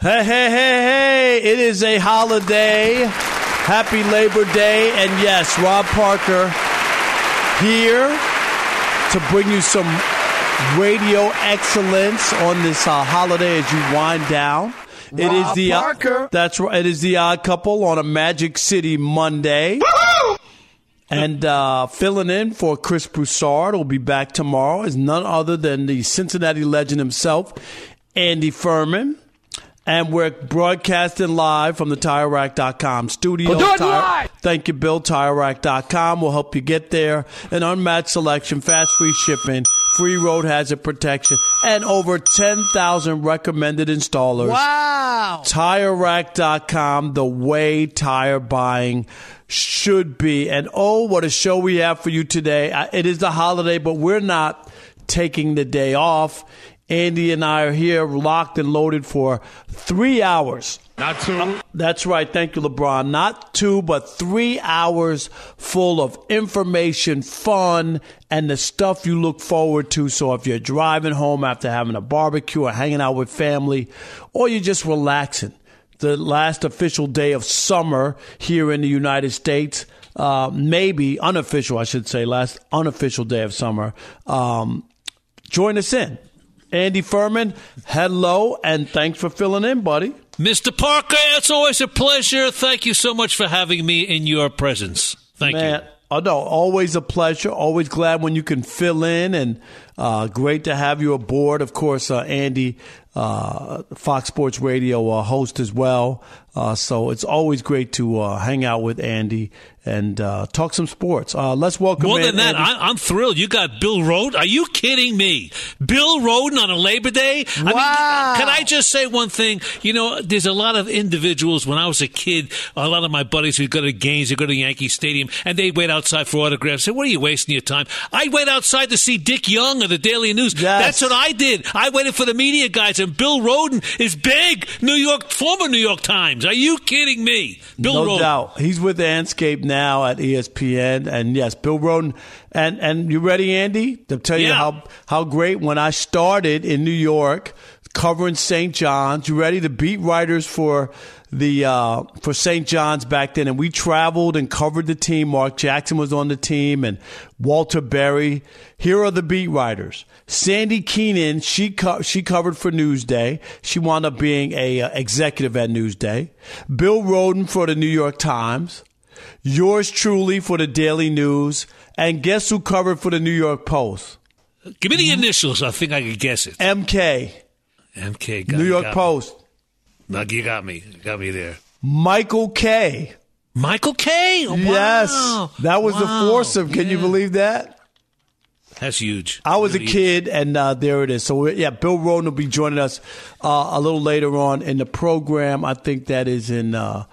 Hey, hey, hey, hey, it is a holiday. Happy Labor Day. And yes, Rob Parker here to bring you some radio excellence on this uh, holiday as you wind down. it is the uh, Parker. that's right. It is the Odd Couple on a Magic City Monday. And uh, filling in for Chris Broussard will be back tomorrow is none other than the Cincinnati legend himself, Andy Furman. And we're broadcasting live from the TireRack.com studio. We'll do it Tire- live. Thank you, Bill. TireRack.com will help you get there. An unmatched selection, fast free shipping, free road hazard protection, and over 10,000 recommended installers. Wow. TireRack.com, the way tire buying should be. And oh, what a show we have for you today. Uh, it is the holiday, but we're not taking the day off. Andy and I are here locked and loaded for three hours. Not two. That's right. Thank you, LeBron. Not two, but three hours full of information, fun, and the stuff you look forward to. So if you're driving home after having a barbecue or hanging out with family, or you're just relaxing, the last official day of summer here in the United States, uh, maybe unofficial, I should say, last unofficial day of summer. Um, join us in. Andy Furman, hello, and thanks for filling in, buddy. Mr. Parker, it's always a pleasure. Thank you so much for having me in your presence. Thank Man, you. Oh no, always a pleasure. Always glad when you can fill in, and uh, great to have you aboard. Of course, uh, Andy, uh, Fox Sports Radio uh, host as well. Uh, so it's always great to uh, hang out with Andy and uh, talk some sports. Uh, let's welcome More in than that, I, I'm thrilled. You got Bill Rhoden. Are you kidding me? Bill Rhoden on a Labor Day? I mean, Wow. can I just say one thing? You know, there's a lot of individuals. When I was a kid, a lot of my buddies would go to games, they'd go to Yankee Stadium, and they'd wait outside for autographs. Say, what are you wasting your time? I wait outside to see Dick Young of the Daily News. Yes. That's what I did. I waited for the media guys, and Bill Rhoden is big. New York, former New York Times. Are you kidding me? Bill no Rhoden. doubt. He's with Andscape now at ESPN, and yes, Bill Rhoden. And and you ready, Andy, to tell you how how great when I started in New York covering St. John's. You ready? The beat writers for the uh, for St. John's back then, and we traveled and covered the team. Mark Jackson was on the team, and Walter Berry. Here are the beat writers. Sandy Keenan, she co- she covered for Newsday. She wound up being a uh, executive at Newsday. Bill Rhoden for the New York Times. Yours truly for the Daily News. And guess who covered for the New York Post? Give me the initials. I think I can guess it. MK, MK. New York. Post. No, you got me. You got me there. Michael Kay. Michael Kay. Oh, Yes, that was the Wow. foursome. Can you believe that? That's huge. I was a Really kid, and uh, there it is. So yeah, Bill Rhoden will be joining us uh, a little later on in the program. I think that is in uh,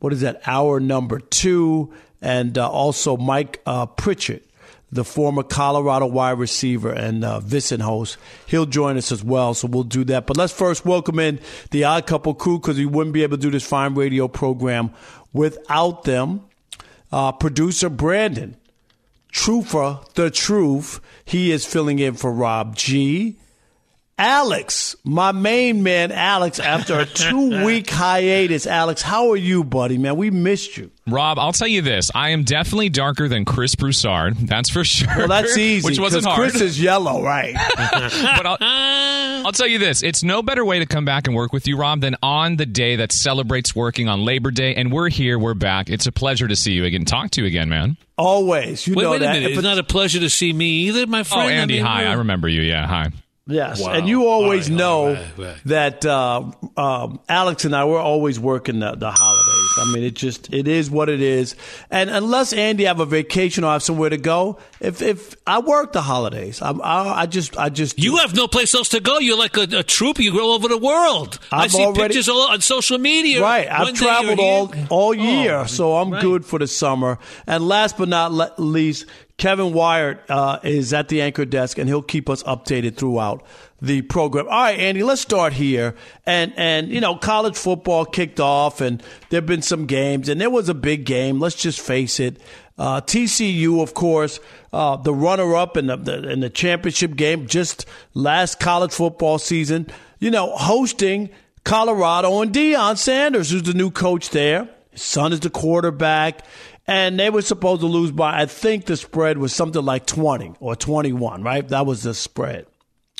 what is that hour number two, and uh, also Mike uh, Pritchard, the former Colorado wide receiver and uh, Vincent host. He'll join us as well. So we'll do that. But let's first welcome in the Odd Couple crew because we wouldn't be able to do this fine radio program without them. Uh, producer Brandon. Truther, the truth. He is filling in for Rob G. Alex, my main man, Alex, after a two week hiatus. Alex, how are you, buddy, man? We missed you. Rob, I'll tell you this. I am definitely darker than Chris Broussard. That's for sure. Well, that's easy. Which wasn't hard. Chris is yellow, right? but I'll, I'll tell you this. It's no better way to come back and work with you, Rob, than on the day that celebrates working on Labor Day. And we're here. We're back. It's a pleasure to see you again. Talk to you again, man. Always. You Wait, know wait a that. minute. It's not a pleasure to see me either, my friend. Oh, friend. Andy, I mean, hi. we're- I remember you. Yeah, hi. Yes, Wow. and you always right, know all right, right. that uh, um, Alex and I we're always working the, the holidays. I mean, it just it is what it is. And unless Andy have a vacation or have somewhere to go, if if I work the holidays, I I, I just I just You have no place else to go. You're like a, a troop. You go all over the world. I I've see already- pictures all on social media. Right, I've One day you're traveled all all year, Oh, so I'm right. good for the summer. And last but not le- least, Kevin Wyatt uh, is at the anchor desk, and he'll keep us updated throughout the program. All right, Andy, let's start here. And and you know, college football kicked off, and there've been some games, and there was a big game. Let's just face it. Uh, TCU, of course, uh, the runner-up in the, the in the championship game just last college football season. You know, hosting Colorado and Deion Sanders, who's the new coach there. His son is the quarterback. And they were supposed to lose by, I think the spread was something like 20 or 21, right? That was the spread.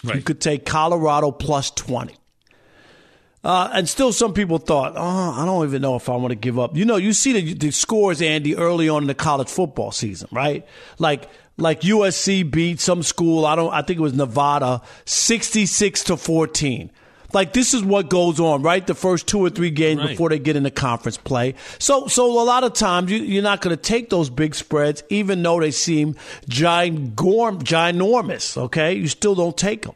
You could take Colorado plus 20. Uh, and still, some people thought, oh, I don't even know if I want to give up. You know, you see the, the scores, Andy, early on in the college football season, right? Like, like USC beat some school. I don't. I think it was Nevada, sixty-six to fourteen. Like this is what goes on, right? The first two or three games Right. before they get into conference play. So, so a lot of times you, you're not going to take those big spreads, even though they seem gigorm, ginormous. Okay, you still don't take them.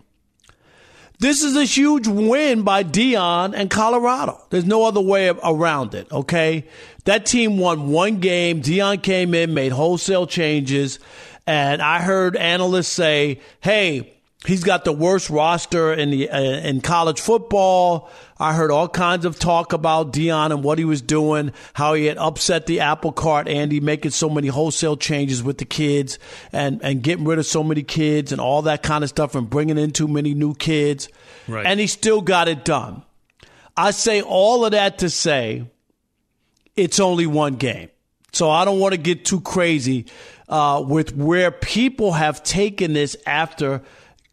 This is a huge win by Deion and Colorado. There's no other way around it, okay? That team won one game. Deion came in, made wholesale changes, and I heard analysts say, "Hey, he's got the worst roster in the uh, in college football." I heard all kinds of talk about Deion and what he was doing, how he had upset the apple cart, Andy, making so many wholesale changes with the kids and, and getting rid of so many kids and all that kind of stuff and bringing in too many new kids. Right. And he still got it done. I say all of that to say it's only one game. So I don't want to get too crazy uh, with where people have taken this after,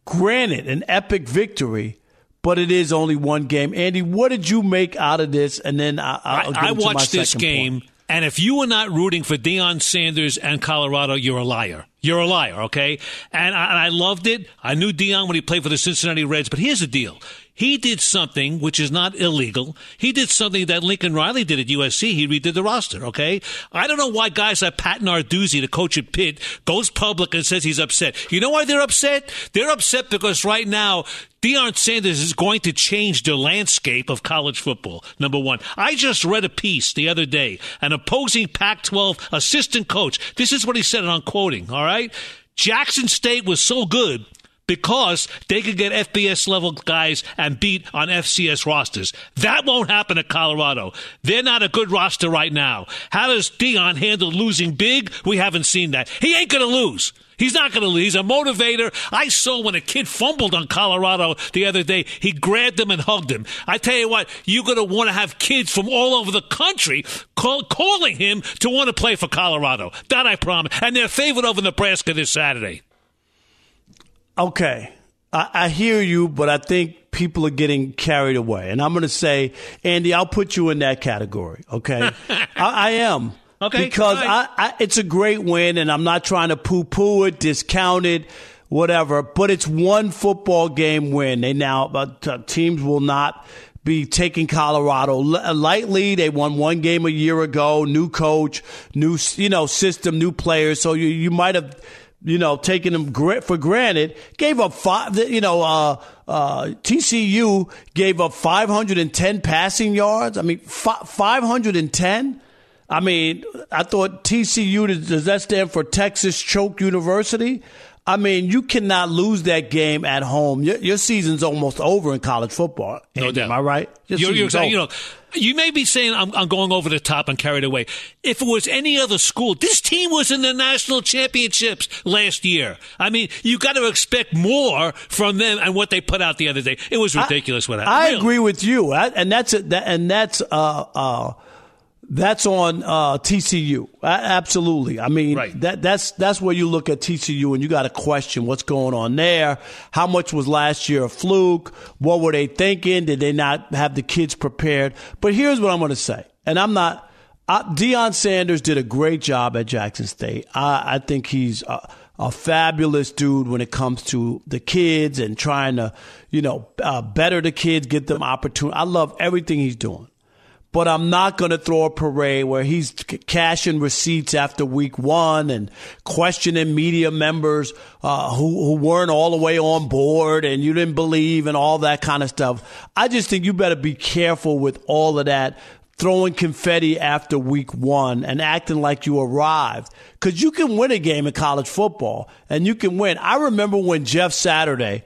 granted, an epic victory, but it is only one game. Andy, what did you make out of this? And then I, I'll I, I watched this game, point. and if you were not rooting for Deion Sanders and Colorado, you're a liar. You're a liar, okay? And I, and I loved it. I knew Deion when he played for the Cincinnati Reds, but here's the deal. He did something which is not illegal. He did something that Lincoln Riley did at USC. He redid the roster, okay? I don't know why guys like Pat Narduzzi, the coach at Pitt, goes public and says he's upset. You know why they're upset? They're upset because right now Deion Sanders is going to change the landscape of college football. Number one. I just read a piece the other day, an opposing Pac 12 assistant coach. This is what he said, and I'm quoting, all right? Jackson State was so good because they could get FBS level guys and beat on FCS rosters. That won't happen at Colorado. They're not a good roster right now. How does Deion handle losing big? We haven't seen that. He ain't going to lose. He's not going to lose. He's a motivator. I saw when a kid fumbled on Colorado the other day, he grabbed him and hugged him. I tell you what, you're going to want to have kids from all over the country call, calling him to want to play for Colorado. That I promise. And they're favored over Nebraska this Saturday. Okay. I, I hear you, but I think people are getting carried away. And I'm going to say, Andy, I'll put you in that category. Okay. I, I am. Okay, Because right. I, I, it's a great win, and I'm not trying to poo poo it, discount it, whatever. But it's one football game win. They now, but uh, teams will not be taking Colorado lightly. They won one game a year ago, new coach, new, you know, system, new players. So you, you might have, you know, taking them for granted. Gave up five, you know, uh, uh, TCU gave up 510 passing yards. I mean, fi- 510. I mean, I thought TCU, does that stand for Texas Choke University? I mean, you cannot lose that game at home. Your, your season's almost over in college football. No Andy, doubt. Am I right? Your You're, you're saying, you know, you may be saying I'm, I'm going over the top and carried away. If it was any other school, this team was in the national championships last year. I mean, you got to expect more from them and what they put out the other day. It was ridiculous. what happened. I Really. agree with you, I, and that's it. That, and that's uh, uh, that's on uh, TCU. Absolutely. I mean, Right. that that's that's where you look at TCU and you got to question what's going on there. How much was last year a fluke? What were they thinking? Did they not have the kids prepared? But here's what I'm going to say, and I'm not. Uh, Deion Sanders did a great job at Jackson State. I, I think he's a, a fabulous dude when it comes to the kids and trying to, you know, uh, better the kids, get them opportunity. I love everything he's doing but I'm not going to throw a parade where he's cashing receipts after week one and questioning media members uh, who, who weren't all the way on board and you didn't believe and all that kind of stuff. I just think you better be careful with all of that. Throwing confetti after week one and acting like you arrived. Because you can win a game in college football and you can win. I remember when Jeff Saturday,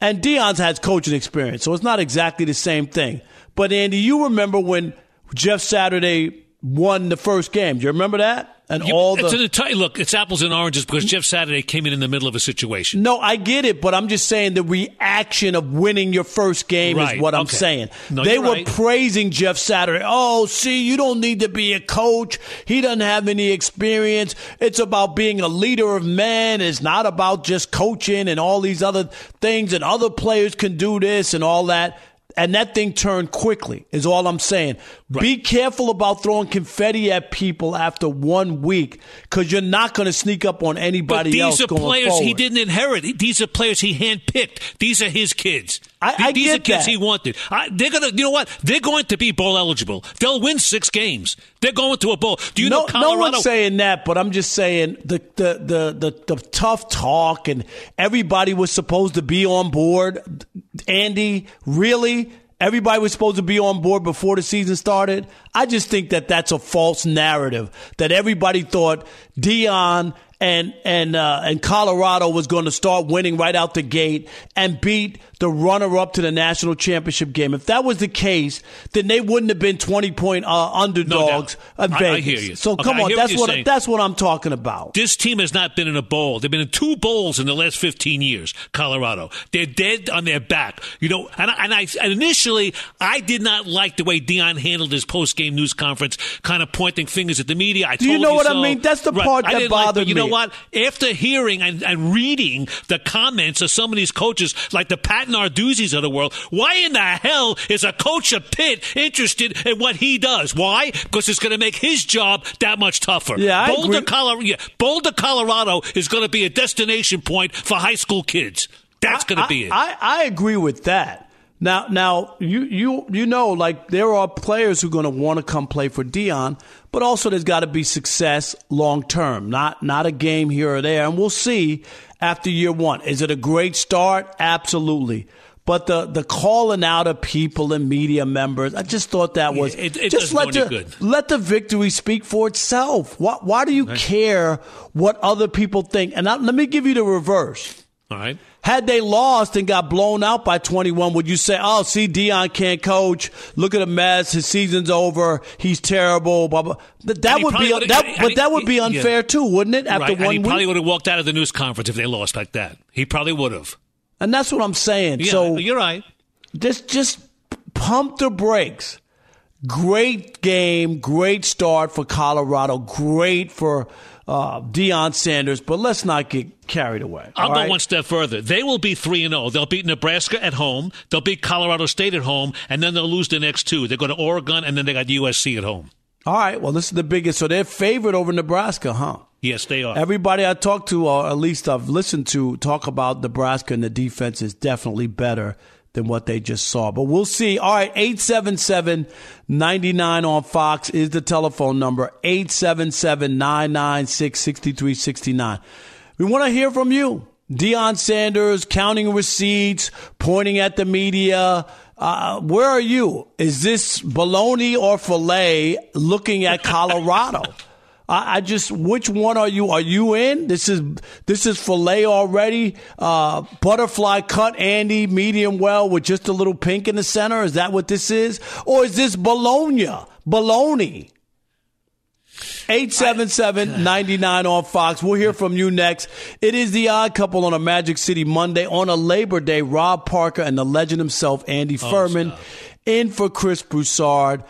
and Deion's had coaching experience, so it's not exactly the same thing. But Andy, you remember when Jeff Saturday won the first game? Do you remember that? And You- all the entire look. It's apples and oranges because Jeff Saturday came in in the middle of a situation. no, I get it, but I'm just saying the reaction of winning your first game Right, is what I'm saying. No, they were right. praising Jeff Saturday. Oh, see, you don't need to be a coach. He doesn't have any experience. It's about being a leader of men. It's not about just coaching and all these other things, and other players can do this and all that. And that thing turned quickly, is all I'm saying. Be careful about throwing confetti at people after one week because you're not going to sneak up on But anybody else these are going players forward. he didn't inherit. These are players he handpicked. These are his kids. I- I these are kids that. he wanted. I, they're gonna. You know what? They're going to be bowl eligible. They'll win six games. They're going to a bowl. Do you no, know Colorado? no one's saying that, but I'm just saying the, the the the the tough talk and everybody was supposed to be on board. Andy, really? Everybody was supposed to be on board before the season started. I just think that that's a false narrative. That everybody thought Deion and and uh, and Colorado was going to start winning right out the gate and beat the runner up to the national championship game. If that was the case, then they wouldn't have been twenty point uh, underdogs doubt. at I- I hear you. So Okay, come on, what that's what that's what I'm talking about. This team has not been in a bowl. They've been in two bowls in the last 15 years, Colorado. They're dead on their back. You know, and, I- and I and initially, I did not like the way Deion handled his post-game news conference, kind of pointing fingers at the media. I Do you know what I mean? That's the Right. part that didn't like, bothered but you know what? After hearing and, and reading the comments of some of these coaches, like the Pat Narduzzis of the world, why in the hell is a coach of Pitt interested in what he does? Why? Because it's going to make his job that much tougher. Yeah, I Boulder, agree. Colorado, yeah, Boulder, Colorado is going to be a destination point for high school kids. That's going to be it. I, I agree with that. Now, now you you you know, like there are players who are going to want to come play for Deion, but also there's got to be success long term, not not a game here or there, and we'll see after year one. Is it a great start? Absolutely. But the the calling out of people and media members, I just thought that was it, it just let the good. let the victory speak for itself. Why, why do you care what other people think? And I, let me give you the reverse. All right. Had they lost and got blown out by 21, would you say, oh, see, Deion can't coach. Look at a mess. His season's over. He's terrible. Blah, blah. That would be, that, but that would be unfair yeah. too, wouldn't it? After right. one and he week? probably would have walked out of the news conference if they lost like that. He probably would have. And that's what I'm saying. Yeah, so you're right. Just, just pump the brakes. Great game, great start for Colorado, great for uh, Deion Sanders, but let's not get carried away. I'll go right? one step further. They will be 3 and 0. They'll beat Nebraska at home, they'll beat Colorado State at home, and then they'll lose the next two. They go to Oregon, and then they got USC at home. All right. Well, this is the biggest. So they're favored over Nebraska, huh? Yes, they are. Everybody I talked to, or at least I've listened to, talk about Nebraska and the defense is definitely better than what they just saw. But we'll see. All right, 877 99 on Fox is the telephone number 877 996 6369. We want to hear from you. Deion Sanders counting receipts, pointing at the media. Uh, where are you? Is this baloney or filet looking at Colorado? I, I, just, which one are you? Are you in? This is this is filet already. Uh, butterfly cut Andy medium well with just a little pink in the center. Is that what this is, or is this bologna? Bologna. 877-99 on Fox. We'll hear from you next. It is the odd couple on a Magic City Monday on a Labor Day. Rob Parker and the legend himself, Andy oh, Furman, stop. in for Chris Broussard.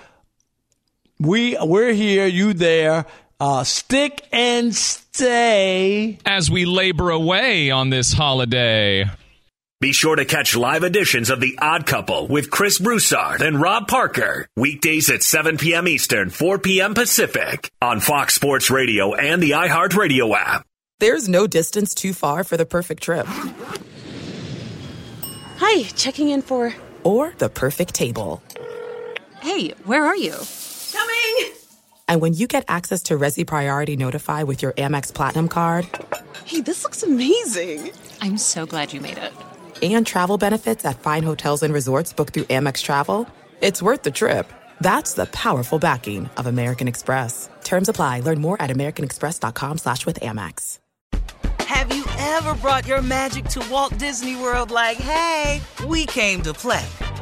We we're here, you there. Uh, stick and stay. As we labor away on this holiday. Be sure to catch live editions of The Odd Couple with Chris Broussard and Rob Parker. Weekdays at 7 p.m. Eastern, 4 p.m. Pacific on Fox Sports Radio and the iHeartRadio app. There's no distance too far for the perfect trip. Hi, checking in for. Or the perfect table. Hey, where are you? Coming! And when you get access to Resy Priority Notify with your Amex Platinum card. Hey, this looks amazing! I'm so glad you made it. And travel benefits at fine hotels and resorts booked through Amex Travel. It's worth the trip. That's the powerful backing of American Express. Terms apply. Learn more at americanexpress.com slash with Amex. Have you ever brought your magic to Walt Disney World like, hey, we came to play?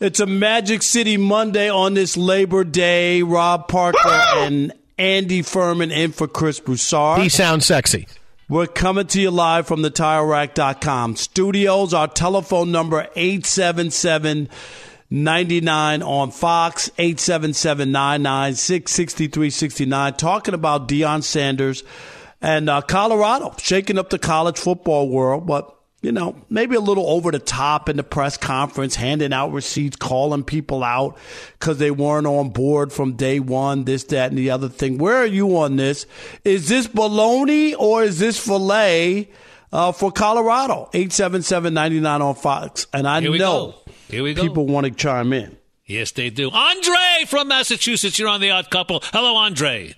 It's a Magic City Monday on this Labor Day. Rob Parker and Andy Furman in for Chris Broussard. He sounds sexy. We're coming to you live from the TireRack.com studios. Our telephone number 877 99 on Fox, 877 996 6369. Talking about Deion Sanders and uh, Colorado, shaking up the college football world, but you know, maybe a little over the top in the press conference, handing out receipts, calling people out because they weren't on board from day one, this, that, and the other thing. Where are you on this? Is this baloney or is this filet uh, for Colorado? 877-99 on Fox. And I Here we know go. Here we go. people want to chime in. Yes, they do. Andre from Massachusetts, you're on the Odd Couple. Hello, Andre.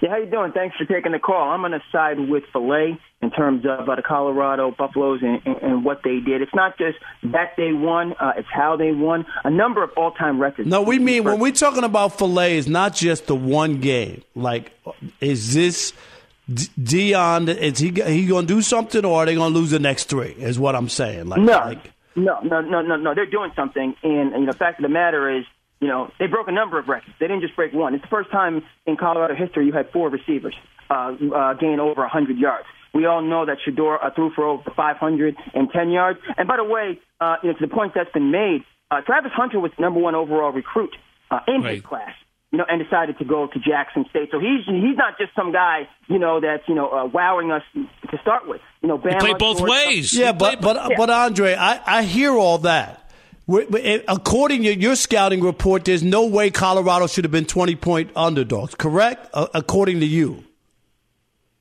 Yeah, how you doing? Thanks for taking the call. I'm going to side with Filet in terms of uh, the Colorado Buffaloes and, and, and what they did. It's not just that they won; uh, it's how they won. A number of all-time records. No, we mean when we're talking about filet, it's not just the one game. Like, is this D- Deion? Is he he going to do something, or are they going to lose the next three? Is what I'm saying. Like, no, like, no, no, no, no, no. They're doing something, and, and you know, the fact of the matter is, you know, they broke a number of records. They didn't just break one. It's the first time in Colorado history you had four receivers uh, uh, gain over 100 yards. We all know that Shedeur uh, threw for over 510 yards. And by the way, uh, you know, to the point that's been made, uh, Travis Hunter was the number one overall recruit uh, in his class. You know, and decided to go to Jackson State. So he's he's not just some guy, you know, that's you know uh, wowing us to start with. You know, Bama, played both Georgia- ways. Yeah, but but but Andre, I, I hear all that. We- we- it- According to your scouting report, there's no way Colorado should have been 20 point underdogs. Correct? Uh, according to you.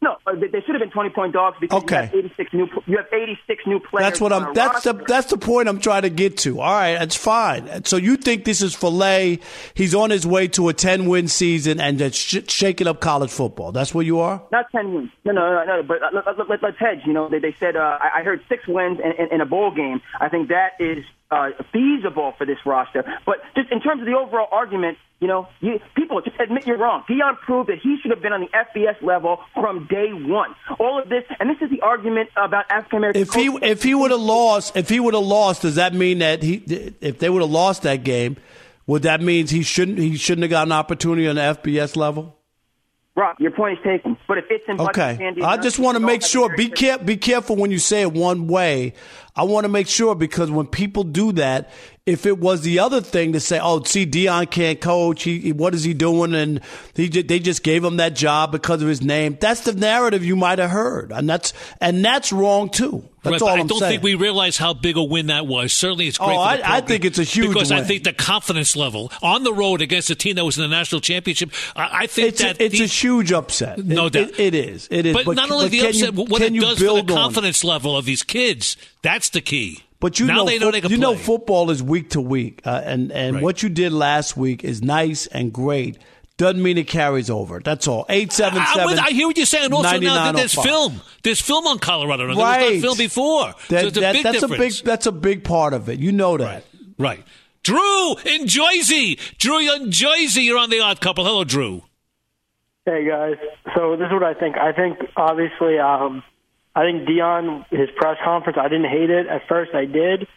No, uh, they should have been 20 point dogs because Okay. you have 86 new you have 86 new players. That's what I'm. That's the that's the point I'm trying to get to. All right, that's fine. So you think this is filet? He's on his way to a 10 win season and just sh- shaking up college football. That's where you are. Not 10 wins. No, no, no, no. But uh, let, let, let, let's hedge. You know, they, they said, uh, I I heard six wins in, in, in a bowl game. I think that is uh, feasible for this roster. But just in terms of the overall argument, you know, you, people just admit you're wrong. Deion proved that he should have been on the FBS level from day one. All of this, and this is the argument about African American. If he if he would have lost, if he would have lost, does that mean that he if they would have lost that game, would that mean he shouldn't he shouldn't have got an opportunity on the FBS level? Rob, your point is taken. But if it's in Okay, Sandy, I just want to make sure. Be care, be careful when you say it one way. I want to make sure because when people do that, if it was the other thing to say, "Oh, see, Deion can't coach. He, what is he doing?" and he, they just gave him that job because of his name. That's the narrative you might have heard, and that's and that's wrong too. That's Right, all but I I'm don't saying. think we realize how big a win that was. Certainly, it's oh, great. Oh, for the I- I think it's a huge because I think the confidence level on the road against a team that was in the national championship. I, I think it's that a, it's a huge upset. No It- doubt. it- it is. It is. But, not only but the upset, you, what it does for the on confidence level of these kids. That's the key. But you now know, they know fo- they can you know, football is week to week, uh, and and Right. what you did last week is nice and great. Doesn't mean it carries over. That's all. Eight seven I, hear what you're saying. Also, now 99 there's film. There's film on Colorado. Now. There was Right. not film before. That- so it's a that- big that's difference. a big. That's a big part of it. You know that. Right. Drew in Jersey. Drew in Jersey. You're on the Odd Couple. Hello, Drew. Hey guys, so this is what I think. I think obviously, um, I think Deion his press conference. I didn't hate it at first. I did.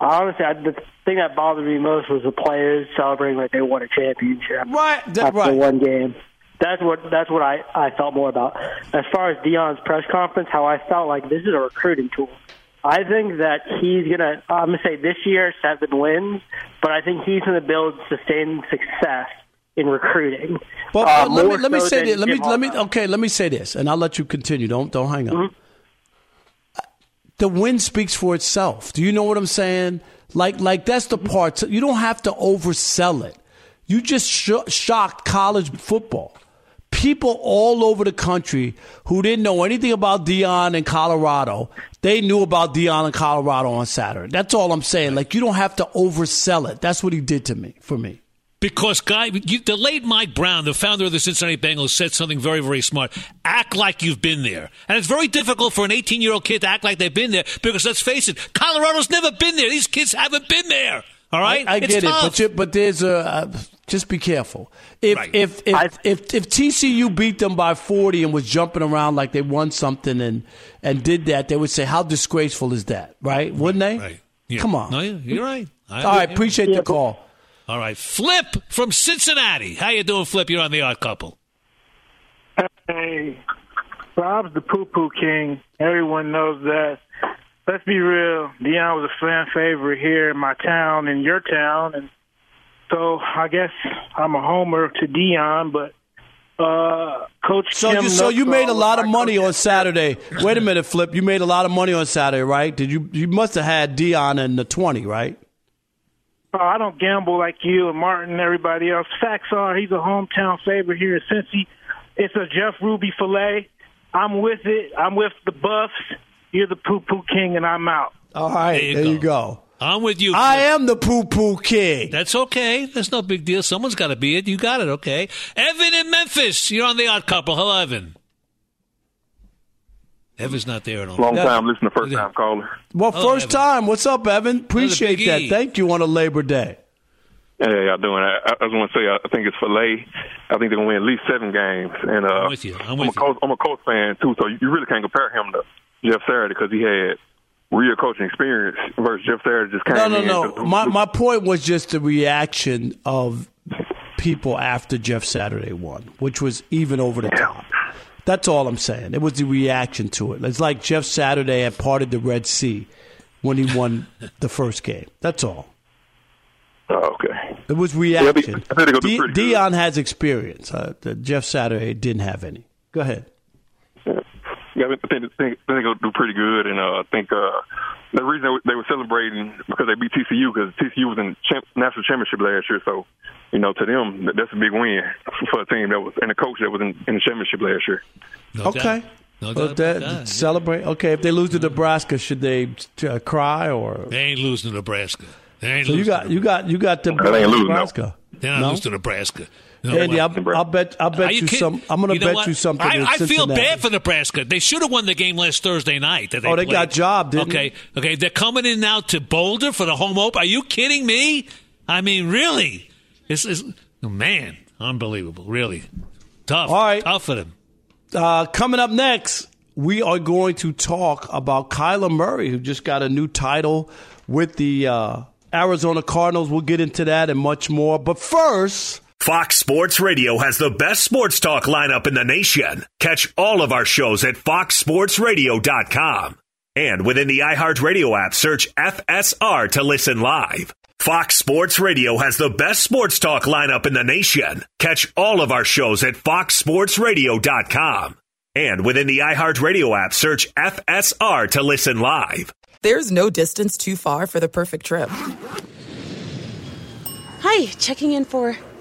Honestly, I, the thing that bothered me most was the players celebrating like they won a championship. Right, that- after right. one game. That's what that's what I I felt more about. As far as Deion's press conference, how I felt like this is a recruiting tool. I think that he's gonna. I'm gonna say this year seven wins, but I think he's gonna build sustained success in recruiting. But, Uh, but let me let me so say this. Let me let me okay. Let me say this, and I'll let you continue. Don't don't hang up. Mm-hmm. The win speaks for itself. Do you know what I'm saying? Like like that's the part. You don't have to oversell it. You just sh- shocked college football. People all over the country who didn't know anything about Deion in Colorado, they knew about Deion in Colorado on Saturday. That's all I'm saying. Like you don't have to oversell it. That's what he did to me. For me. Because, guy, you, the late Mike Brown, the founder of the Cincinnati Bengals, said something very, very smart. Act like you've been there. And it's very difficult for an 18 year old kid to act like they've been there because, let's face it, Colorado's never been there. These kids haven't been there. All right? I, I get tough. it, but you, but there's a uh, just be careful. If if if, if if TCU beat them by 40 and was jumping around like they won something and and did that, they would say how disgraceful is that, right? Wouldn't they? Right. Yeah. Come on. No, you're right. All right, appreciate the call. All right, Flip from Cincinnati. How you doing, Flip? You're on the Odd Couple. Hey, Bob's the poo poo king. Everyone knows that. Let's be real. Deion was a fan favorite here in my town, in your town, and so I guess I'm a homer to Deion. But uh, Coach So Kim you so you made a lot of money coach. on Saturday. Wait a minute, Flip. You made a lot of money on Saturday, right? Did you? You must have had Deion in the twenty, right? Oh, I don't gamble like you and Martin and everybody else. Facts are he's a hometown favorite here in Cincy. It's a Jeff Ruby fillet. I'm with it. I'm with the Buffs. You're the poo poo king, and I'm out. All right, There you there go. you go. I'm with you. I am the poo poo king. That's okay. That's no big deal. Someone's got to be it. You got it. Okay. Evan in Memphis. You're on the Odd Couple. Hello, Evan. Evan's not there at all. Long time listener, first time caller. Well, Hello, first Evan. time. What's up, Evan? Appreciate that. E. Thank you on a Labor Day. Hey, how y'all doing? I, I just want to say I think it's filet. I think they're gonna win at least seven games. And uh, I'm with you. I'm a with you. Colts, I'm a Colts fan too, so you, you really can't compare him to Jeff Saturday because he had real coaching experience versus Jeff Saturday just came No, no, in. no. My my point was just the reaction of people after Jeff Saturday won, which was even over the top. That's all I'm saying. It was the reaction to it. It's like Jeff Saturday had parted the Red Sea when he won the first game. That's all. Oh, okay. It was Yeah, I think- reaction. I think they're De- Deion has experience. Uh, Jeff Saturday didn't have any. Go ahead. Yeah, I think, think, think they're going to do pretty good, and uh, I think uh, the reason they were, they were celebrating because they beat TCU because TCU was in champ, national championship last year. So, you know, to them, that's a big win for a team that was and a coach that was in, in the championship last year. okay. No Well, doubt that- about that, yeah. Celebrate. Okay, if they lose to Nebraska, should they uh, cry or? They ain't losing to Nebraska. They ain't So you losing got you got you got the They ain't losing, no. Nebraska. They're not No? losing to Nebraska. No, Andy, well- I'll, I'll bet I'll Are bet you, kidding? some. I'm going to know bet what? you something. I, I feel bad for Nebraska. They should have won the game last Thursday night. That they Oh, they played. got jobbed, didn't okay, okay. They're coming in now to Boulder for the home open. Are you kidding me? I mean, really? This is oh, man, unbelievable. Really tough. All right. tough for them. Uh, coming up next, we are going to talk about Kyler Murray, who just got a new title with the uh, Arizona Cardinals. We'll get into that and much more. But first. Fox Sports Radio has the best sports talk lineup in the nation. Catch all of our shows at foxsportsradio.com. And within the iHeartRadio app, search FSR to listen live. Fox Sports Radio has the best sports talk lineup in the nation. Catch all of our shows at foxsportsradio.com. And within the iHeartRadio app, search FSR to listen live. There's no distance too far for the perfect trip. Hi, checking in for.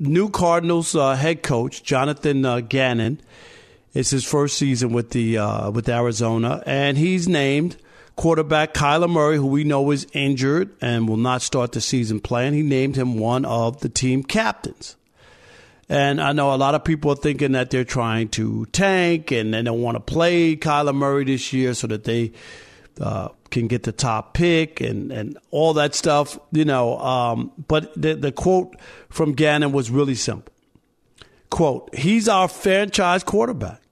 New Cardinals uh, head coach Jonathan uh, Gannon. It's his first season with the uh, with Arizona, and he's named quarterback Kyler Murray, who we know is injured and will not start the season playing. He named him one of the team captains. And I know a lot of people are thinking that they're trying to tank and they don't want to play Kyler Murray this year so that they uh, can get the top pick and, and all that stuff, you know. Um, but the, the quote from Gannon was really simple. Quote, he's our franchise quarterback.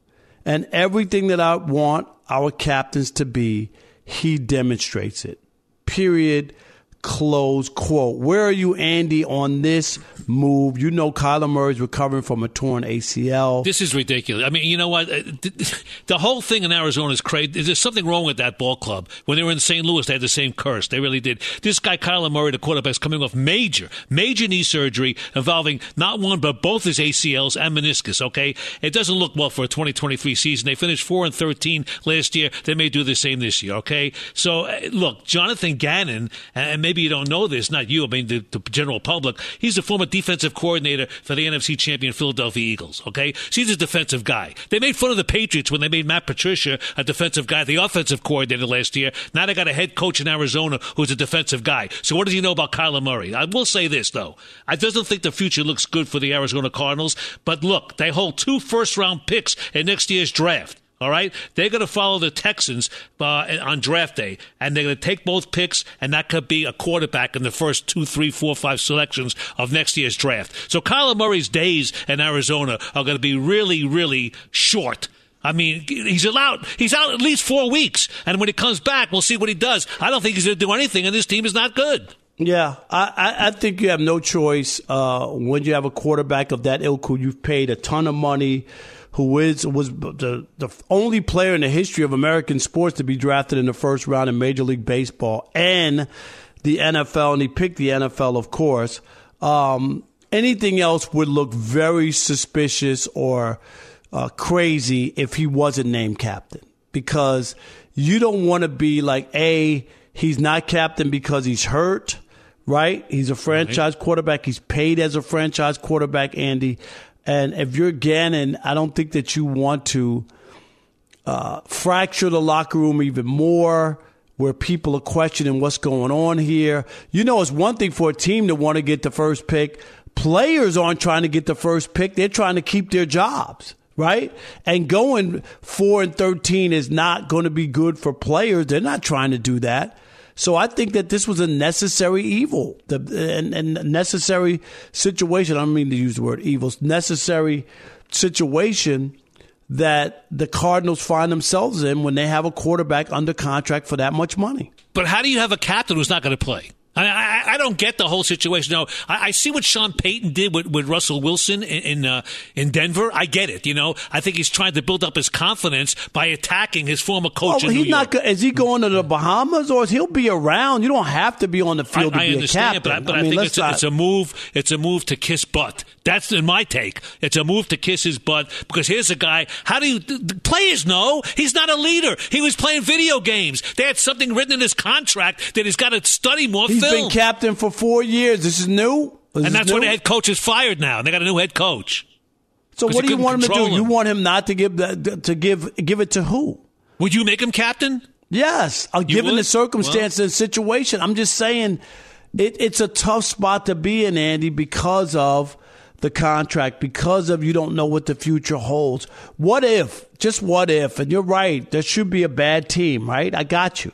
And everything that I want our captains to be, he demonstrates it. Period Close quote. Where are you, Andy, on this move? You know Kyler Murray's recovering from a torn ACL. This is ridiculous. I mean, you know what? Uh, the whole thing in Arizona is crazy. There's something wrong with that ball club. When they were in St. Louis, they had the same curse. They really did. This guy, Kyler Murray, the quarterback, is coming off major, major knee surgery involving not one, but both his ACLs and meniscus, okay? It doesn't look well for a 2023 season. They finished 4 and 13 last year. They may do the same this year, okay? So, uh, look, Jonathan Gannon, and maybe you don't know this, not you, I mean the, the, general public. He's a former defensive coordinator for the NFC champion Philadelphia Eagles. Okay, so he's a defensive guy. They made fun of the Patriots when they made Matt Patricia a defensive guy, the offensive coordinator last year. Now they got a head coach in Arizona who's a defensive guy. So what does he know about Kyler Murray? I will say this though, I doesn't think the future looks good for the Arizona Cardinals. But look, they hold two first round picks in next year's draft. All right, they're going to follow the Texans uh, on draft day, and they're going to take both picks, and that could be a quarterback in the first two, three, four, five selections of next year's draft. So Kyler Murray's days in Arizona are going to be really, really short. I mean, he's allowed. He's out at least four weeks, and when he comes back, we'll see what he does. I don't think he's going to do anything, and this team is not good. Yeah, I, I think you have no choice uh, when you have a quarterback of that ilk who you've paid a ton of money who is was the the only player in the history of American sports to be drafted in the first round in Major League Baseball and the NFL, and he picked the NFL, of course. Um, anything else would look very suspicious or uh, crazy if he wasn't named captain because you don't want to be like a he's not captain because he's hurt right he's a franchise right. quarterback he's paid as a franchise quarterback andy and if you're Gannon, I don't think that you want to uh, fracture the locker room even more where people are questioning what's going on here. You know, it's one thing for a team to want to get the first pick. Players aren't trying to get the first pick. They're trying to keep their jobs, right? And going 4 and 13 is not going to be good for players. They're not trying to do that. So I think that this was a necessary evil the, and, and necessary situation. I don't mean to use the word evil, necessary situation that the Cardinals find themselves in when they have a quarterback under contract for that much money. But how do you have a captain who's not going to play? I, I, I, don't get the whole situation. No, I, I, see what Sean Payton did with, with Russell Wilson in in, uh, in, Denver. I get it. You know, I think he's trying to build up his confidence by attacking his former coach. Well, he's not. Is he going to the Bahamas or is he'll be around? You don't have to be on the field to be a captain. But, but I, mean, think it's a, it's a move. It's a move to kiss butt. That's in my take. It's a move to kiss his butt because here's a guy. How do you the players know he's not a leader? He was playing video games. They had something written in his contract that he's got to study more. He's film. been captain for four years. This is new, this and that's when the head coach is fired now. They got a new head coach. So what do you want him to do? Him. You want him not to give the, to give give it to who? Would you make him captain? Yes, uh, given would? the circumstance well. and situation. I'm just saying, it, it's a tough spot to be in, Andy, because of the contract because of you don't know what the future holds. What if, just what if, and you're right, there should be a bad team, right? I got you.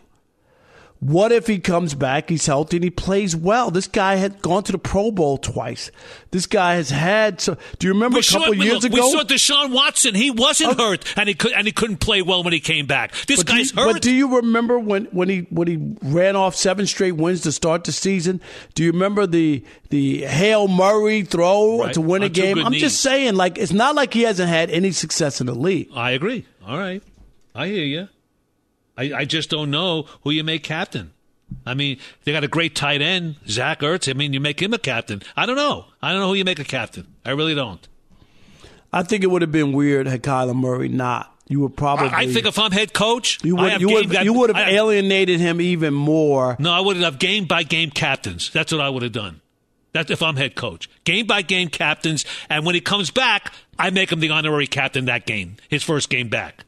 What if he comes back, he's healthy, and he plays well? This guy had gone to the Pro Bowl twice. This guy has had. So, do you remember We a couple saw, years look, ago? we saw Deshaun Watson. He wasn't um, hurt, and he could and he couldn't play well when he came back. This guy's you, hurt. But do you remember when, when he when he ran off seven straight wins to start the season? Do you remember the the Hail Murray throw Right. to win a On game? I'm knees. just saying, like it's not like he hasn't had any success in the league. I agree. All right, I hear you. I, I just don't know who you make captain. I mean, they got a great tight end, Zach Ertz. I mean, you make him a captain. I don't know. I don't know who you make a captain. I really don't. I think it would have been weird had Kyler Murray not. You would probably. I, I think if I'm head coach, you would have you would game- you would have alienated him even more. No, I would have game by game captains. That's what I would have done. That's if I'm head coach. Game by game captains, and when he comes back, I make him the honorary captain that game, his first game back.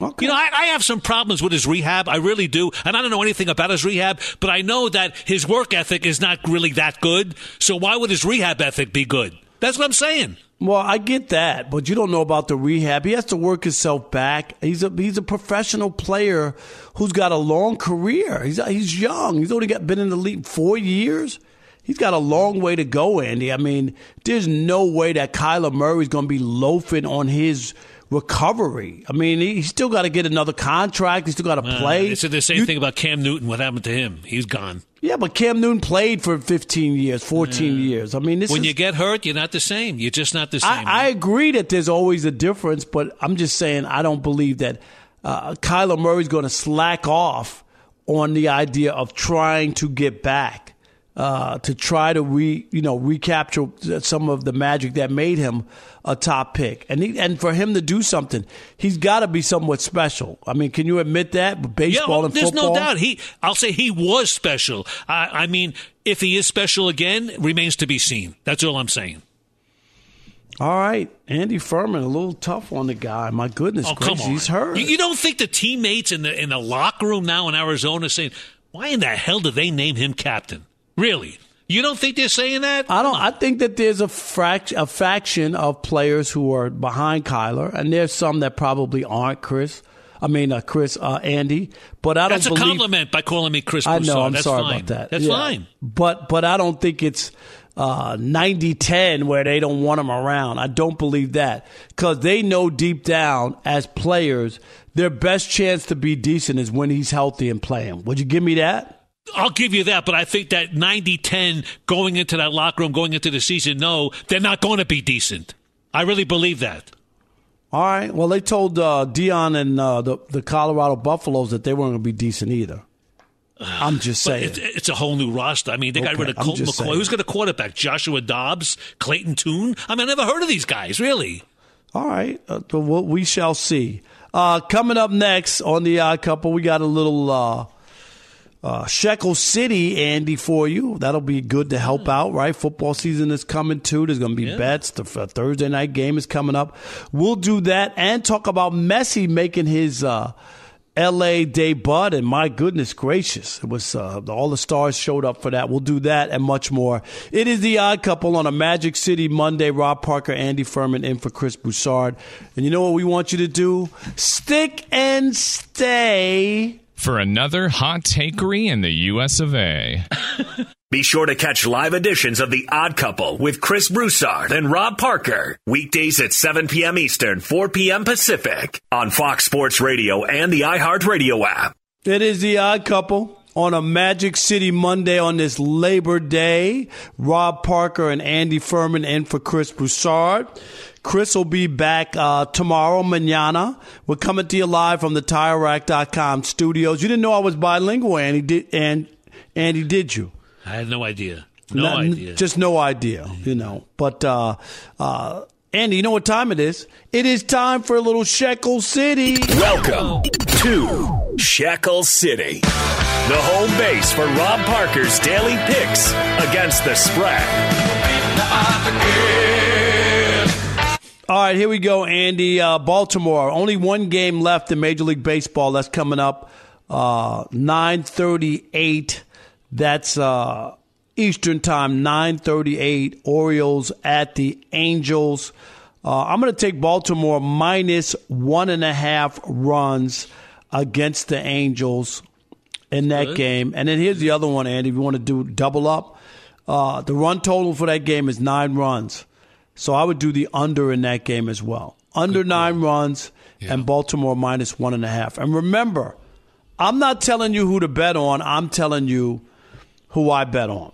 You know, I, I have some problems with his rehab. I really do. And I don't know anything about his rehab, but I know that his work ethic is not really that good. So why would his rehab ethic be good? That's what I'm saying. Well, I get that, but you don't know about the rehab. He has to work himself back. He's a he's a professional player who's got a long career. He's he's young. He's only got been in the league four years. He's got a long way to go, Andy. I mean, there's no way that Kyler Murray's going to be loafing on his recovery. I mean, he- he's still got to get another contract. He's still got to Uh, play. They said the same thing about Cam Newton. What happened to him? He's gone. Yeah, but Cam Newton played for 15 years, 14 years. I mean, this when is, you get hurt, you're not the same. You're just not the same. I, I agree that there's always a difference, but I'm just saying I don't believe that uh, Kyler Murray's going to slack off on the idea of trying to get back, uh, to try to re, you know, recapture some of the magic that made him a top pick, and he, and for him to do something, he's got to be somewhat special. I mean, can you admit that? Baseball yeah, well, and there's football. no doubt. He, I'll say he was special. I, I mean, if he is special again, remains to be seen. That's all I'm saying. All right, Andy Furman, a little tough on the guy. My goodness Oh, gracious, he's hurt. You, you don't think the teammates in the in the locker room now in Arizona saying, "Why in the hell did they name him captain?" Really? You don't think they're saying that? I don't. I think that there's a frac- a faction of players who are behind Kyler, and there's some that probably aren't. Chris, I mean, uh, Chris, uh, Andy, but I don't That's a believe. compliment by calling me Chris. I know. I'm That's sorry fine. about that. That's Yeah. fine. But but I don't think it's uh, 90-10 where they don't want him around. I don't believe that because they know deep down as players their best chance to be decent is when he's healthy and playing. Would you give me that? I'll give you that, but I think that 90-10 going into that locker room, going into the season, no, they're not going to be decent. I really believe that. All right. Well, they told uh, Deion and uh, the the Colorado Buffaloes that they weren't going to be decent either. I'm just saying. it's, it's a whole new roster. I mean, they got rid of Colt McCoy. saying. Who's going to quarterback? Joshua Dobbs, Clayton Tune. I mean, I never heard of these guys. Really? All right. Uh, we shall see. Uh, coming up next on the Odd Couple, we got a little uh, Shekel City, Andy, for you. That'll be good to help out, right? Football season is coming too. There's going to be Yeah. bets. The Thursday night game is coming up. We'll do that and talk about Messi making his. Uh, LA debut, and my goodness gracious, it was uh, all the stars showed up for that. We'll do that and much more. It is the Odd Couple on a Magic City Monday. Rob Parker, Andy Furman, in for Chris Broussard, and you know what we want you to do? Stick and stay. For another hot takery in the US of A. Be sure to catch live editions of The Odd Couple with Chris Broussard and Rob Parker. Weekdays at 7 p.m. Eastern, 4 p.m. Pacific on Fox Sports Radio and the iHeartRadio app. It is the Odd Couple on a Magic City Monday on this Labor Day. Rob Parker and Andy Furman in for Chris Broussard. Chris will be back uh, tomorrow, manana. We're coming to you live from the TireRack.com studios. You didn't know I was bilingual, Andy, did, and Andy, did you? I had no idea. No Not- idea. Just no idea, you know. But uh, uh, Andy, you know what time it is? It is time for a little Shekel City. Welcome to Shekel City, the home base for Rob Parker's daily picks against the spread. All right, here we go, Andy. Uh, Baltimore. Only one game left in Major League Baseball. That's coming up uh, nine thirty-eight. That's uh, Eastern time. Nine thirty-eight. Orioles at the Angels. Uh, I'm going to take Baltimore minus one and a half runs against the Angels. In that Good. game. And then here's the other one, Andy. If you want to do double up, uh, the run total for that game is nine runs. So I would do the under in that game as well. Under nine runs and Baltimore minus one and a half. And remember, I'm not telling you who to bet on. I'm telling you who I bet on.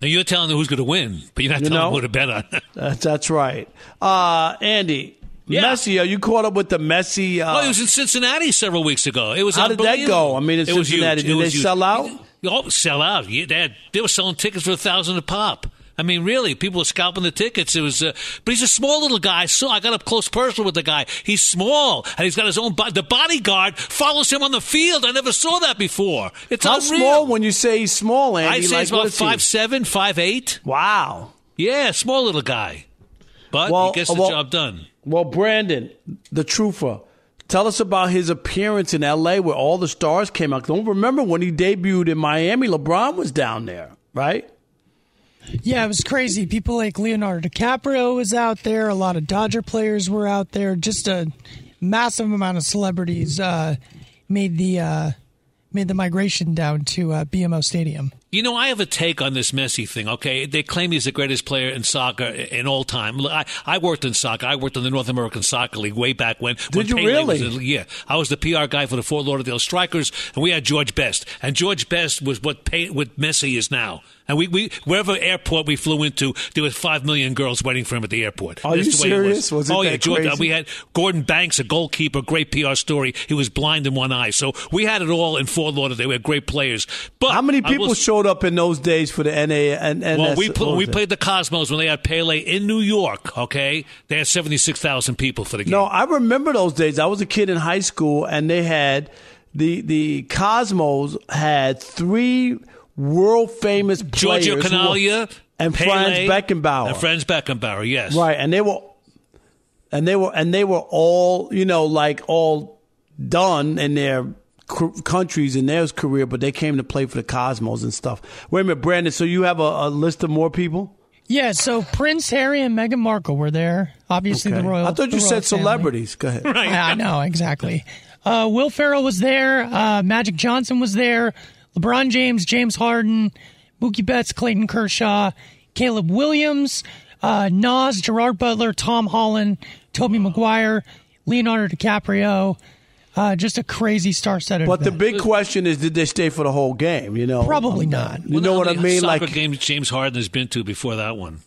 Now you're telling them who's going to win, but you're not You telling know? them who to bet on. That's, that's right. Uh, Andy, Messi, are you caught up with the Messi? Uh, oh, he was in Cincinnati several weeks ago. It was How did that go? I mean, it was Cincinnati, did It they huge. sell out? Oh, sell out. Yeah, they, had, they were selling tickets for a thousand a pop. I mean, really, people were scalping the tickets. It was, uh, but he's a small little guy. So I got up close personal with the guy. He's small and he's got his own. Bo- the bodyguard follows him on the field. I never saw that before. It's How unreal. small when you say he's small, Andy? I say like, he's about is he? five seven, five eight. Wow. Yeah, small little guy, but Well, he gets the well- job done. Well, Brandon, the truther, tell us about his appearance in L.A. where all the stars came out. Don't remember when he debuted in Miami? LeBron was down there, right? Yeah, it was crazy. People like Leonardo DiCaprio was out there. A lot of Dodger players were out there. Just a massive amount of celebrities uh, made the uh, made the migration down to uh, BMO Stadium. You know, I have a take on this Messi thing. Okay, they claim he's the greatest player in soccer in all time. I, I worked in soccer. I worked in the North American Soccer League way back when. when you Pele really? Was in- yeah, I was the PR guy for the Fort Lauderdale Strikers, and we had George Best. And George Best was what what Messi is now. And we, we wherever airport we flew into, there was five million girls waiting for him at the airport. Are That's you serious? It was. Was it oh yeah, George, uh, crazy? we had Gordon Banks, a goalkeeper, great PR story. He was blind in one eye, so we had it all in Fort Lauderdale. We had great players. But How many people will- showed up in those days for the NA and, and well, we pl- we played the Cosmos when they had Pele in New York. Okay, they had seventy six thousand people for the game. No, I remember those days. I was a kid in high school, and they had the the Cosmos had three world famous players, Giorgio Chinaglia and Pele, Franz Beckenbauer, and Franz Beckenbauer. Yes, right? And they were, and they were, and they were all you know, like all done in their c- countries in their career, but they came to play for the Cosmos and stuff. Wait a minute, Brandon. So you have a, a list of more people? Yeah, so Prince Harry and Meghan Markle were there. Obviously, Okay. the royal. I thought you royal said family. celebrities. Go ahead. I know exactly. Uh, Will Ferrell was there. Uh, Magic Johnson was there. LeBron James, James Harden, Mookie Betts, Clayton Kershaw, Caleb Williams, uh, Nas, Gerard Butler, Tom Holland, Tobey Maguire, Leonardo DiCaprio. Uh, just a crazy star-studded. But the big question is, did they stay for the whole game? You know, Probably not. You know what I mean? Soccer Like games James Harden has been to before that one.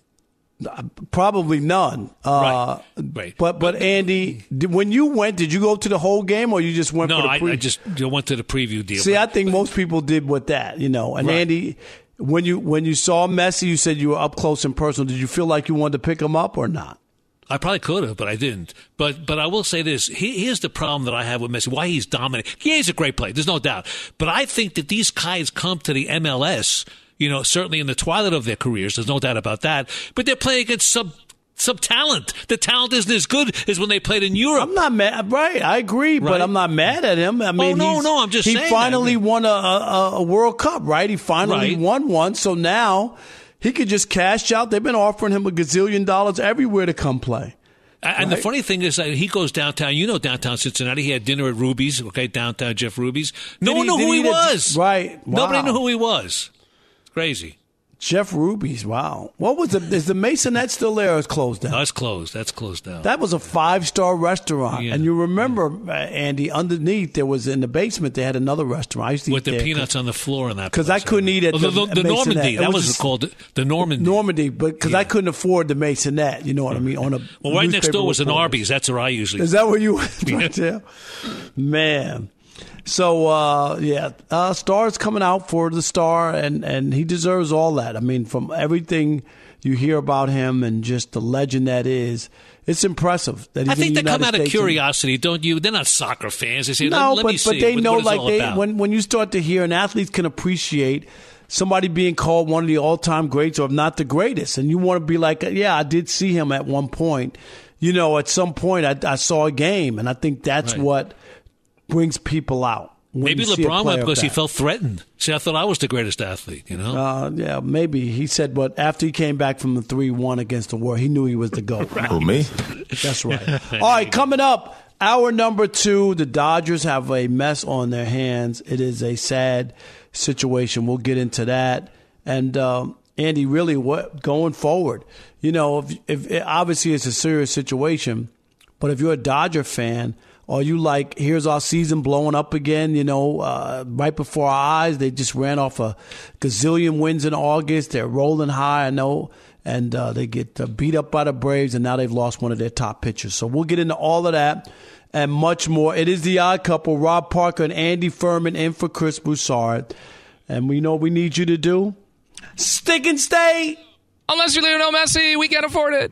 Probably none. Uh, Right. But but Andy, did, when you went, did you go to the whole game or you just went No, for the I? I just went to the preview deal. See, I think most people did with that. You know, and Right. Andy, when you when you saw Messi, you said you were up close and personal. Did you feel like you wanted to pick him up or not? I probably could have, but I didn't. But but I will say this: he, here's the problem that I have with Messi. Why he's dominant? Yeah, he's a great player. There's no doubt. But I think that these guys come to the MLS, you know, certainly in the twilight of their careers. There's no doubt about that. But they're playing against some some talent. The talent isn't as good as when they played in Europe. I'm not mad. Right, I agree, but I'm not mad at him. I oh, mean, oh, no, no, I'm just he saying that. finally won a, a, a World Cup, right? He finally Right. won one, so now he could just cash out. They've been offering him a gazillion dollars everywhere to come play. And the funny thing is that he goes downtown. You know downtown Cincinnati. He had dinner at Ruby's, okay, downtown Jeff Ruby's. No Did one he- knew who he he was. right. Nobody knew who he was. It's crazy. Jeff Ruby's, wow. What was the is the Maisonette still there or is closed down? That's closed. That's closed down. That was a five star restaurant, Yeah. and you remember, uh, Andy, underneath there was in the basement they had another restaurant. I used to with the peanuts on the floor in that. because I couldn't eat at Oh, the, the, the. Normandy. That was, just- called the Normandy. Normandy, but because I couldn't afford the Maisonette, you know what I mean? On a well, right next door was an. Arby's. That's where I usually. Is that where you went right there? Man. So uh, yeah, uh, Star's coming out for the star, and and he deserves all that. I mean, from everything you hear about him and just the legend that is, it's impressive that he's I think in they the come United out of States and- curiosity, don't you? They're not soccer fans. They say, no, let, but me see but they what- know what like they about. when when you start to hear and athletes can appreciate somebody being called one of the all time greats or if not the greatest, and you want to be like, yeah, I did see him at one point. You know, at some point I, I saw a game, and I think that's Right. what brings people out. Maybe you see a LeBron went player because he felt threatened. See, I thought I was the greatest athlete. You know. Uh, yeah, maybe he said, but after he came back from the three one against the war, he knew he was the goat. Who me? That's right. All right, coming up, Hour number two, the Dodgers have a mess on their hands. It is a sad situation. We'll get into that. And um, Andy, really, what going forward? You know, if, if obviously it's a serious situation, but if you're a Dodger fan, or you like, here's our season blowing up again, you know, uh, right before our eyes. They just ran off a gazillion wins in August. They're rolling high, I know, and uh, they get uh, beat up by the Braves, and now they've lost one of their top pitchers. So we'll get into all of that and much more. It is the odd couple, Rob Parker and Andy Furman, in for Chris Broussard. And we know what we need you to do. Stick and stay. Unless you're Lionel Messi, we can't afford it.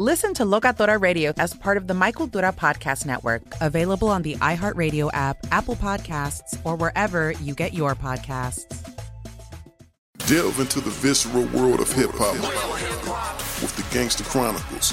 Listen to Locatora Radio as part of the My Cultura Podcast Network, available on the iHeartRadio app, Apple Podcasts, or wherever you get your podcasts. Delve into the visceral world of hip hop with the Gangster Chronicles